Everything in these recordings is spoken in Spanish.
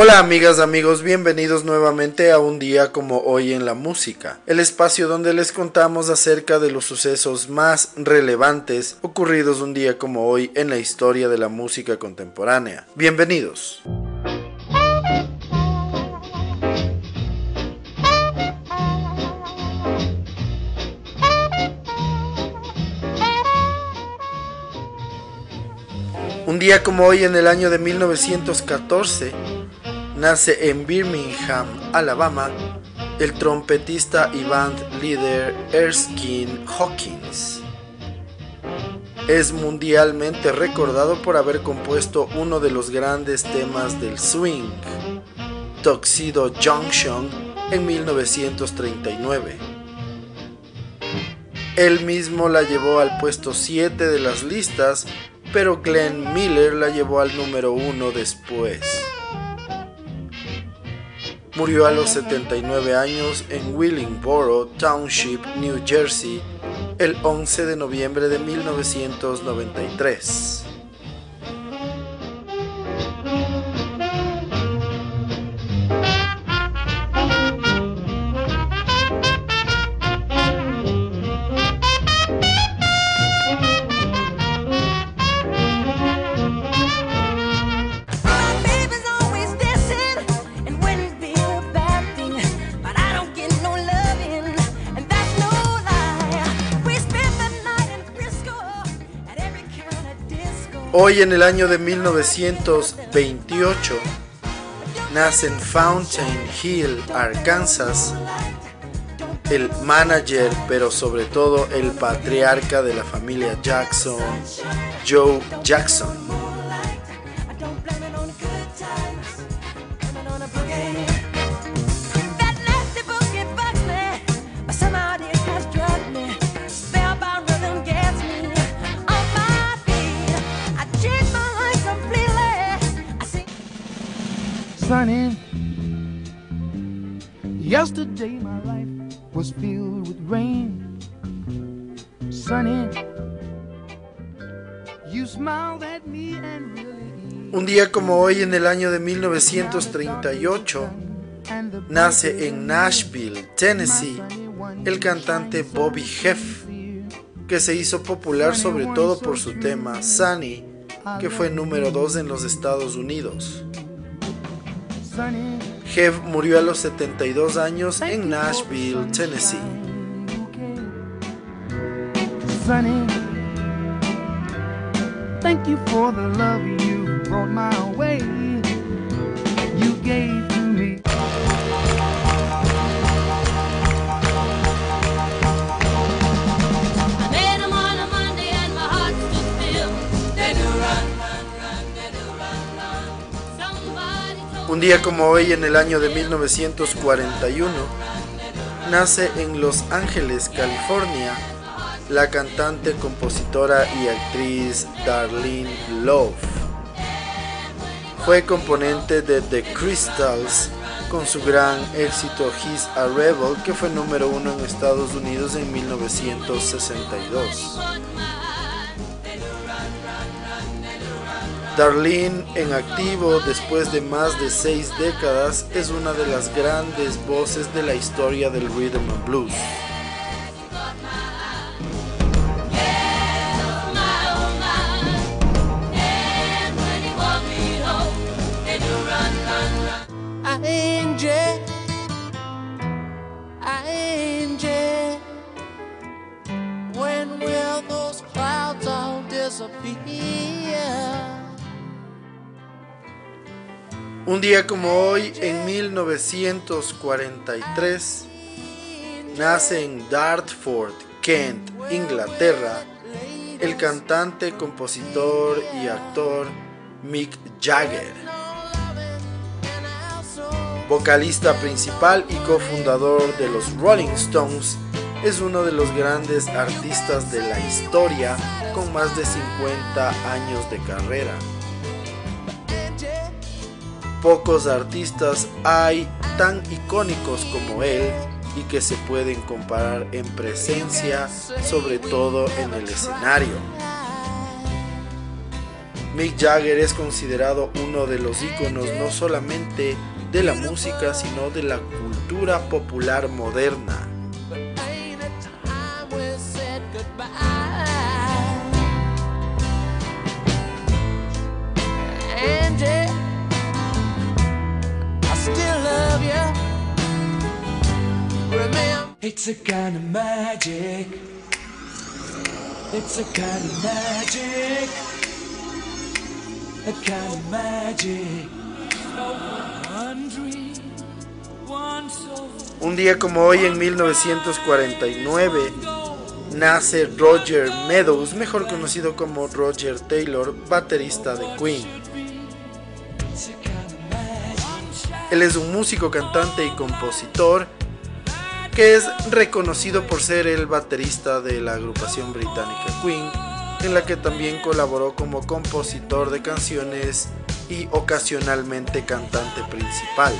Hola amigas, amigos, bienvenidos nuevamente a un día como hoy en la música, el espacio donde les contamos acerca de los sucesos más relevantes ocurridos un día como hoy en la historia de la música contemporánea. Bienvenidos. Un día como hoy en el año de 1914, nace en Birmingham, Alabama, el trompetista y band líder Erskine Hawkins. Es mundialmente recordado por haber compuesto uno de los grandes temas del swing, Tuxedo Junction, en 1939. Él mismo la llevó al puesto 7 de las listas, pero Glenn Miller la llevó al número 1 después. Murió a los 79 años en Willingboro Township, New Jersey, el 11 de noviembre de 1993. Hoy en el año de 1928 nace en Fountain Hill, Arkansas, el manager, pero sobre todo el patriarca de la familia Jackson, Joe Jackson. Un día como hoy en el año de 1938 nace en Nashville, Tennessee, el cantante Bobby Heff, que se hizo popular sobre todo por su tema Sunny, que fue número 2 en los Estados Unidos. Hev murió a los 72 años en Nashville, Tennessee. Thank you for the love you brought my way. Un día como hoy, en el año de 1941, nace en Los Ángeles, California, la cantante, compositora y actriz Darlene Love. Fue componente de The Crystals con su gran éxito He's a Rebel, que fue número uno en Estados Unidos en 1962. Darlene, en activo después de más de seis décadas, es una de las grandes voces de la historia del rhythm and blues. Día como hoy, en 1943, nace en Dartford, Kent, Inglaterra, el cantante, compositor y actor Mick Jagger. Vocalista principal y cofundador de los Rolling Stones, es uno de los grandes artistas de la historia con más de 50 años de carrera. Pocos artistas hay tan icónicos como él y que se pueden comparar en presencia, sobre todo en el escenario. Mick Jagger es considerado uno de los íconos no solamente de la música, sino de la cultura popular moderna. It's a kind of magic. It's a kind of magic. A kind of magic. Un día como hoy en 1949 nace Roger Meadows, mejor conocido como Roger Taylor, baterista de Queen. Él es un músico, cantante y compositor que es reconocido por ser el baterista de la agrupación británica Queen, en la que también colaboró como compositor de canciones y ocasionalmente cantante principal.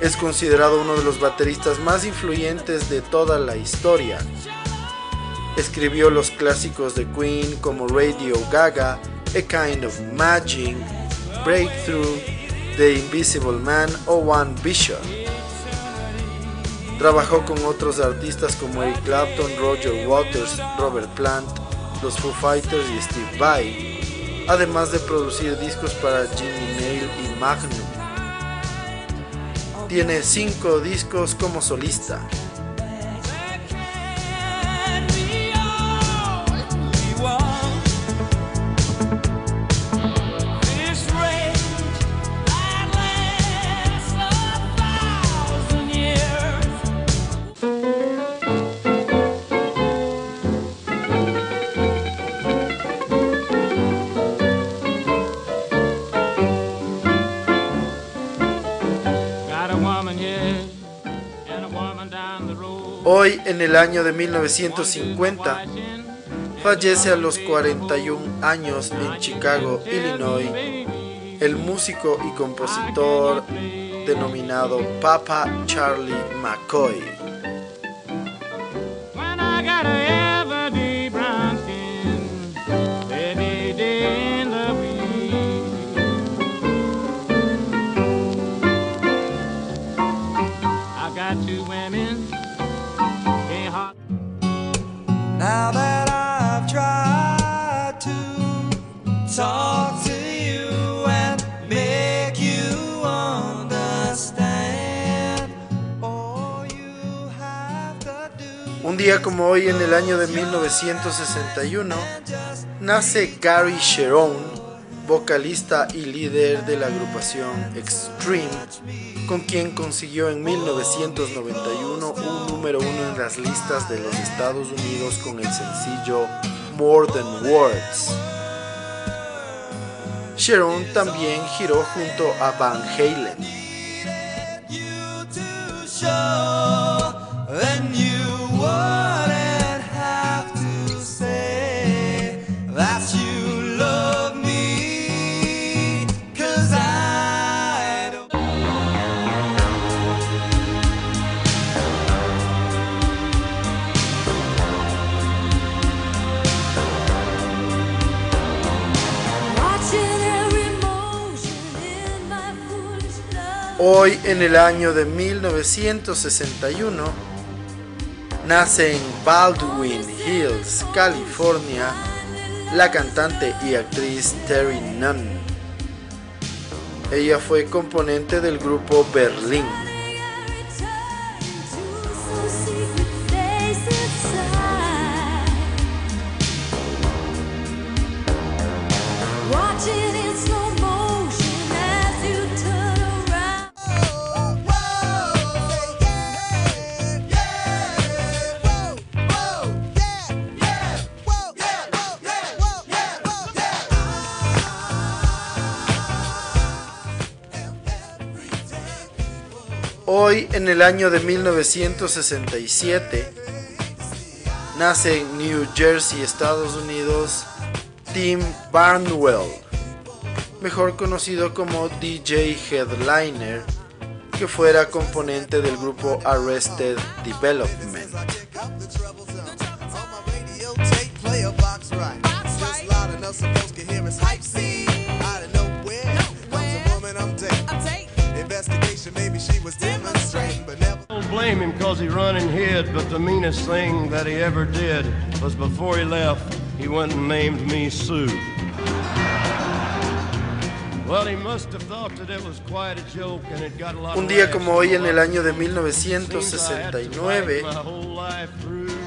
Es considerado uno de los bateristas más influyentes de toda la historia. Escribió los clásicos de Queen como Radio Gaga, A Kind of Magic, Breakthrough, The Invisible Man o One Bishop. Trabajó con otros artistas como Eric Clapton, Roger Waters, Robert Plant, los Foo Fighters y Steve Vai, además de producir discos para Jimmy Nail y Magnum. Tiene cinco discos como solista. Hoy, en el año de 1950, fallece a los 41 años en Chicago, Illinois, el músico y compositor denominado Papa Charlie McCoy. Un día como hoy en el año de 1961 nace Gary Sharon, vocalista y líder de la agrupación Extreme, con quien consiguió en 1991 un número uno en las listas de los Estados Unidos con el sencillo More Than Words. Sharon también giró junto a Van Halen. Hoy, en el año de 1961, nace en Baldwin Hills, California, la cantante y actriz Terry Nunn. Ella fue componente del grupo Berlín. Hoy, en el año de 1967, nace en New Jersey, Estados Unidos, Tim Barnwell, mejor conocido como DJ Headliner, que fuera componente del grupo Arrested Development. Investigation, maybe she was blame him cause he run and hid, but the meanest thing that he ever did was before he left, he went and named me Sue. Un día como hoy en el año de 1969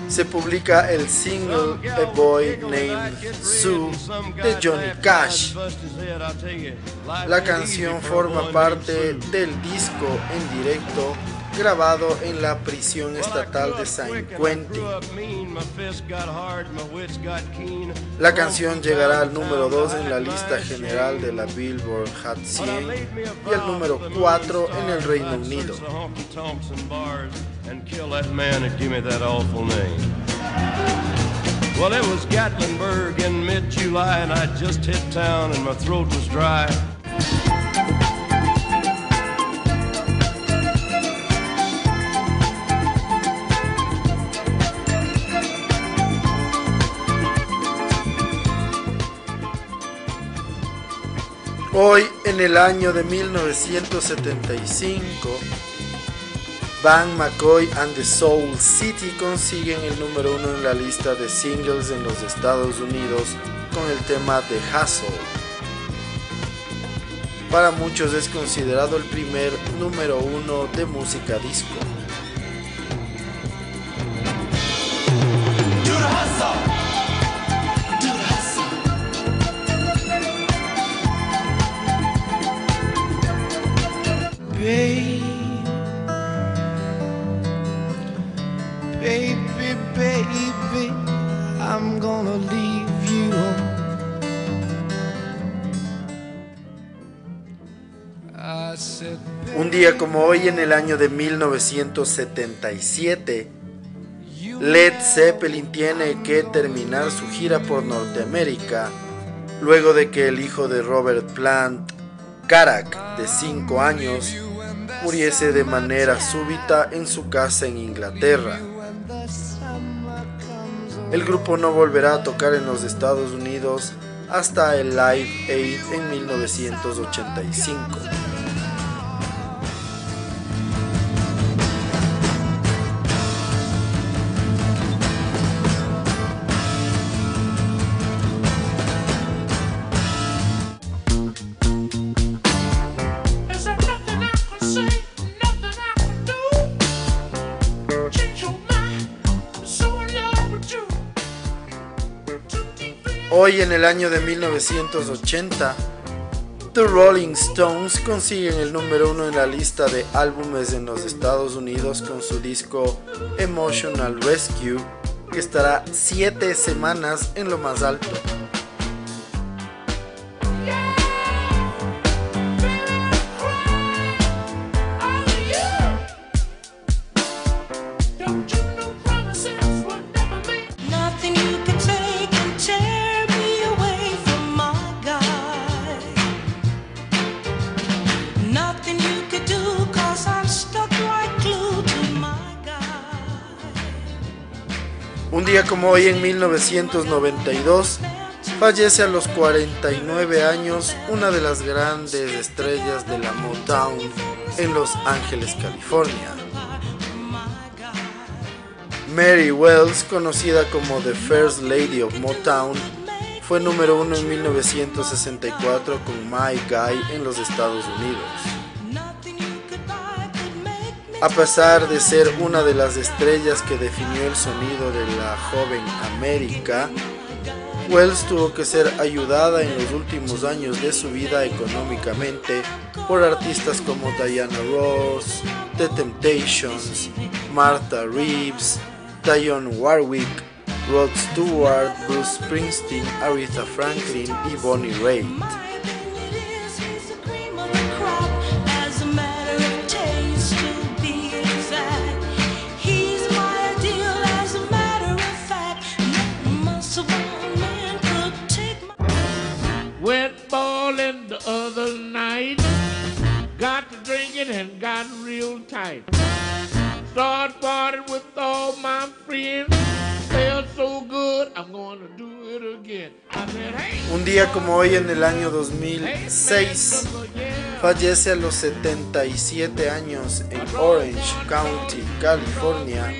se publica el single A Boy Named Sue de Johnny Cash. La canción forma parte del disco en directo grabado en la prisión estatal de San Quentin. La canción llegará al número 2 en la lista general de la Billboard Hot 100 y al número 4 en el Reino Unido. Well, it was Gatlinburg in mid-July and I just hit town and my throat was dry. Hoy, en el año de 1975, Van McCoy and the Soul City consiguen el número uno en la lista de singles en los Estados Unidos con el tema de Hustle. Para muchos es considerado el primer número uno de música disco. Como hoy en el año de 1977, Led Zeppelin tiene que terminar su gira por Norteamérica luego de que el hijo de Robert Plant, Karak, de 5 años, muriese de manera súbita en su casa en Inglaterra. El grupo no volverá a tocar en los Estados Unidos hasta el Live Aid en 1985. Hoy en el año de 1980, The Rolling Stones consiguen el número uno en la lista de álbumes en los Estados Unidos con su disco Emotional Rescue, que estará siete semanas en lo más alto. Como hoy en 1992, fallece a los 49 años una de las grandes estrellas de la Motown en Los Ángeles, California. Mary Wells, conocida como The First Lady of Motown, fue número uno en 1964 con My Guy en los Estados Unidos. A pesar de ser una de las estrellas que definió el sonido de la joven América, Wells tuvo que ser ayudada en los últimos años de su vida económicamente por artistas como Diana Ross, The Temptations, Martha Reeves, Dionne Warwick, Rod Stewart, Bruce Springsteen, Aretha Franklin y Bonnie Raitt. Got real tight. Start partying with all my friends. Felt so good. Un día como hoy en el año 2006 fallece a los 77 años en Orange County, California,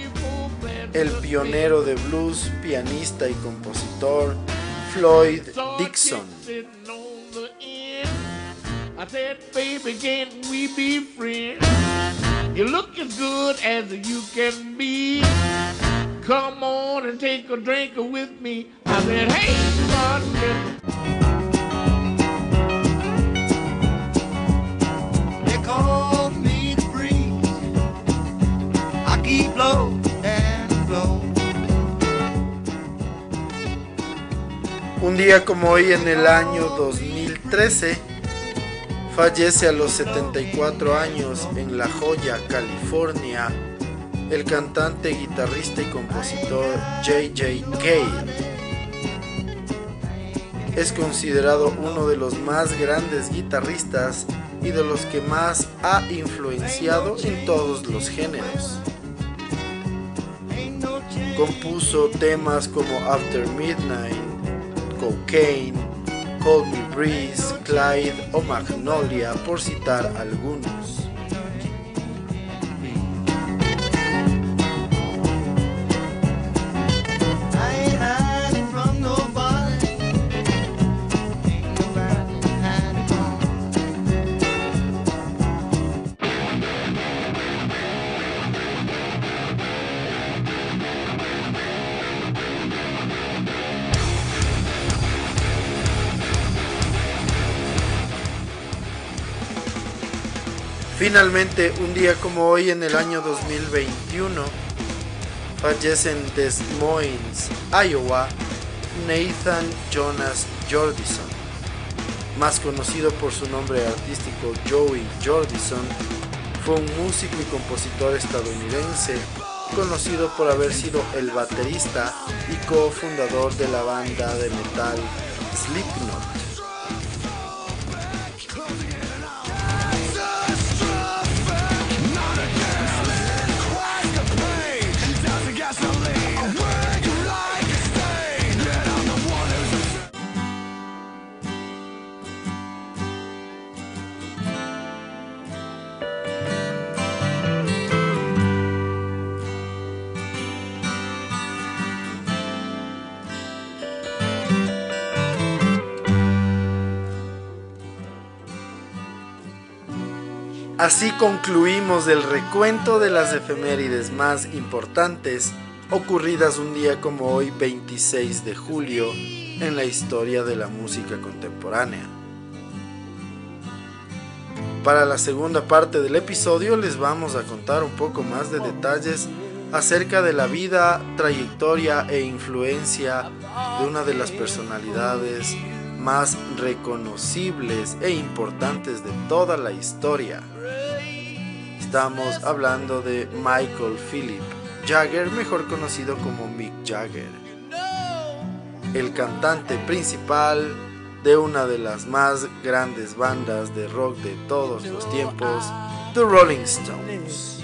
el pionero de blues, pianista y compositor Floyd Dixon. I said, baby, can we be friends? You look as good as you can be. Come on and take a drink with me. I said, hey, partner. They call me the breeze. I keep low and flow. Un día como hoy en el año 2013 Fallece a los 74 años en La Joya, California, el cantante, guitarrista y compositor J.J. Cale. Es considerado uno de los más grandes guitarristas y de los que más ha influenciado en todos los géneros. Compuso temas como After Midnight, Cocaine, Call Me Breeze, Clyde o Magnolia, por citar algunos. Finalmente, un día como hoy en el año 2021, fallece en Des Moines, Iowa, Nathan Jonas Jordison, más conocido por su nombre artístico Joey Jordison, fue un músico y compositor estadounidense conocido por haber sido el baterista y cofundador de la banda de metal Slipknot. Así concluimos el recuento de las efemérides más importantes ocurridas un día como hoy 26 de julio en la historia de la música contemporánea. Para la segunda parte del episodio les vamos a contar un poco más de detalles acerca de la vida, trayectoria e influencia de una de las personalidades más reconocibles e importantes de toda la historia Estamos hablando de Michael Philip Jagger, mejor conocido como Mick Jagger, el cantante principal de una de las más grandes bandas de rock de todos los tiempos, The Rolling Stones.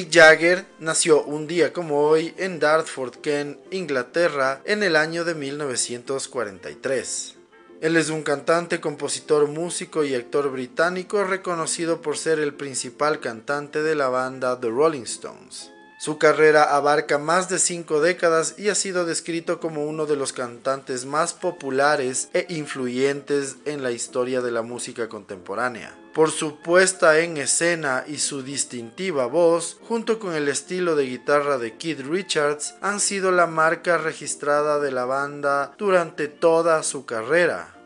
Mick Jagger nació un día como hoy en Dartford, Kent, Inglaterra, en el año de 1943. Él es un cantante, compositor, músico y actor británico reconocido por ser el principal cantante de la banda The Rolling Stones. Su carrera abarca más de cinco décadas y ha sido descrito como uno de los cantantes más populares e influyentes en la historia de la música contemporánea por su puesta en escena y su distintiva voz, junto con el estilo de guitarra de Keith Richards, han sido la marca registrada de la banda durante toda su carrera.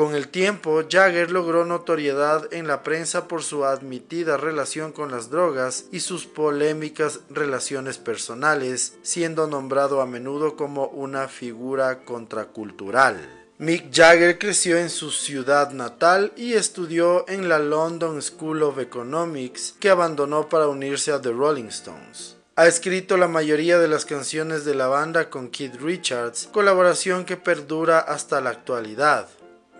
Con el tiempo, Jagger logró notoriedad en la prensa por su admitida relación con las drogas y sus polémicas relaciones personales, siendo nombrado a menudo como una figura contracultural. Mick Jagger creció en su ciudad natal y estudió en la London School of Economics, que abandonó para unirse a The Rolling Stones. Ha escrito la mayoría de las canciones de la banda con Keith Richards, colaboración que perdura hasta la actualidad.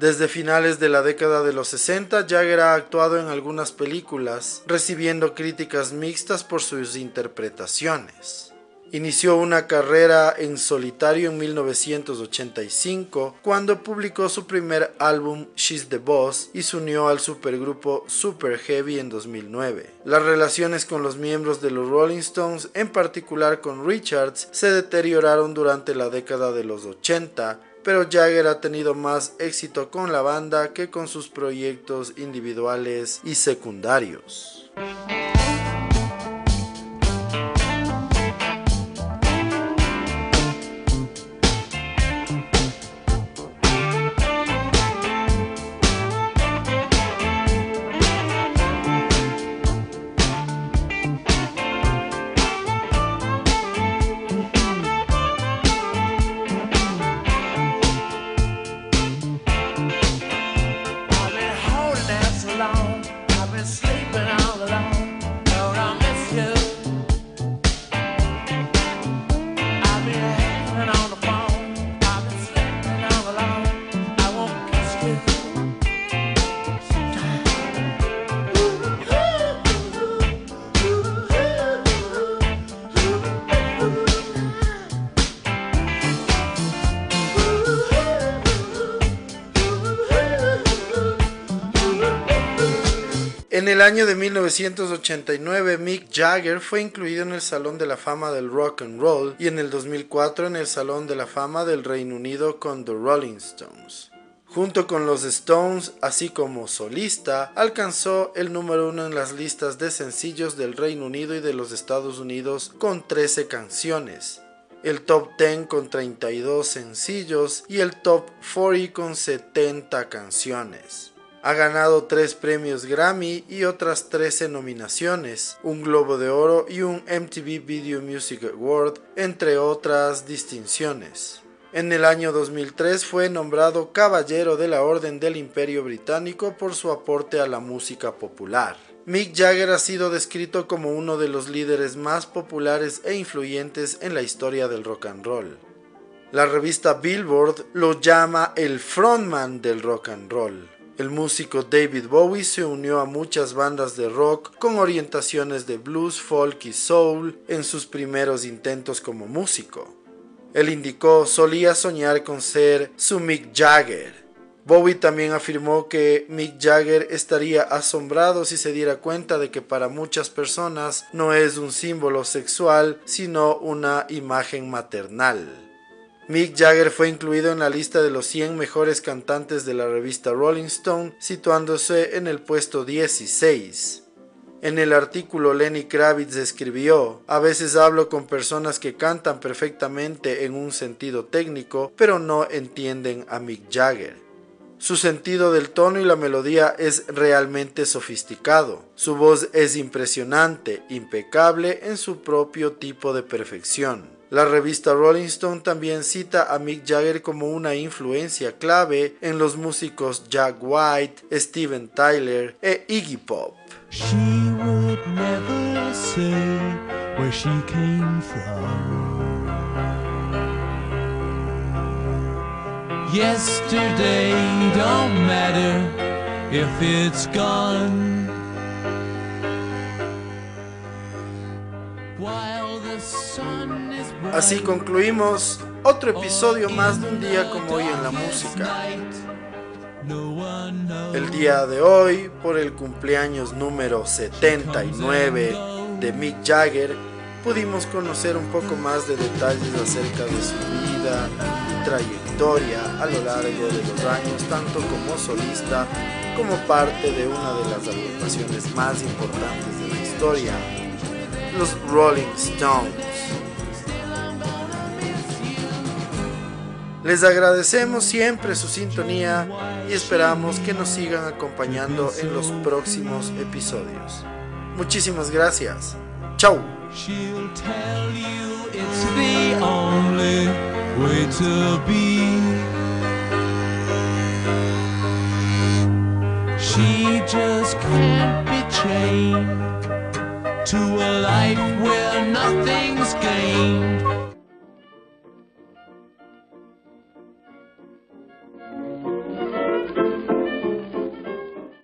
Desde finales de la década de los 60, Jagger ha actuado en algunas películas, recibiendo críticas mixtas por sus interpretaciones. Inició una carrera en solitario en 1985 cuando publicó su primer álbum She's the Boss y se unió al supergrupo Super Heavy en 2009. Las relaciones con los miembros de los Rolling Stones, en particular con Richards, se deterioraron durante la década de los 80 pero Jagger ha tenido más éxito con la banda que con sus proyectos individuales y secundarios. El año de 1989, Mick Jagger fue incluido en el Salón de la Fama del Rock and Roll y en el 2004 en el Salón de la Fama del Reino Unido con The Rolling Stones. Junto con los Stones, así como solista, alcanzó el número uno en las listas de sencillos del Reino Unido y de los Estados Unidos con 13 canciones, el top 10 con 32 sencillos y el top 40 con 70 canciones. Ha ganado tres premios Grammy y otras 13 nominaciones, un Globo de Oro y un MTV Video Music Award, entre otras distinciones. En el año 2003 fue nombrado Caballero de la Orden del Imperio Británico por su aporte a la música popular. Mick Jagger ha sido descrito como uno de los líderes más populares e influyentes en la historia del rock and roll. La revista Billboard lo llama el frontman del rock and roll. El músico David Bowie se unió a muchas bandas de rock con orientaciones de blues, folk y soul en sus primeros intentos como músico. Él indicó solía soñar con ser su Mick Jagger. Bowie también afirmó que Mick Jagger estaría asombrado si se diera cuenta de que para muchas personas no es un símbolo sexual, sino una imagen maternal. Mick Jagger fue incluido en la lista de los 100 mejores cantantes de la revista Rolling Stone, situándose en el puesto 16. En el artículo Lenny Kravitz escribió, a veces hablo con personas que cantan perfectamente en un sentido técnico, pero no entienden a Mick Jagger. Su sentido del tono y la melodía es realmente sofisticado. Su voz es impresionante, impecable en su propio tipo de perfección. La revista Rolling Stone también cita a Mick Jagger como una influencia clave en los músicos Jack White, Steven Tyler e Iggy Pop. Yesterday don't matter if it's gone. Así concluimos otro episodio más de un día como hoy en la música. El día de hoy, por el cumpleaños número 79 de Mick Jagger, pudimos conocer un poco más de detalles acerca de su vida y trayectoria a lo largo de los años, tanto como solista como parte de una de las agrupaciones más importantes de la historia, los Rolling Stones. Les agradecemos siempre su sintonía y esperamos que nos sigan acompañando en los próximos episodios. Muchísimas gracias. Chau. She just can't be to a life where nothing's gained.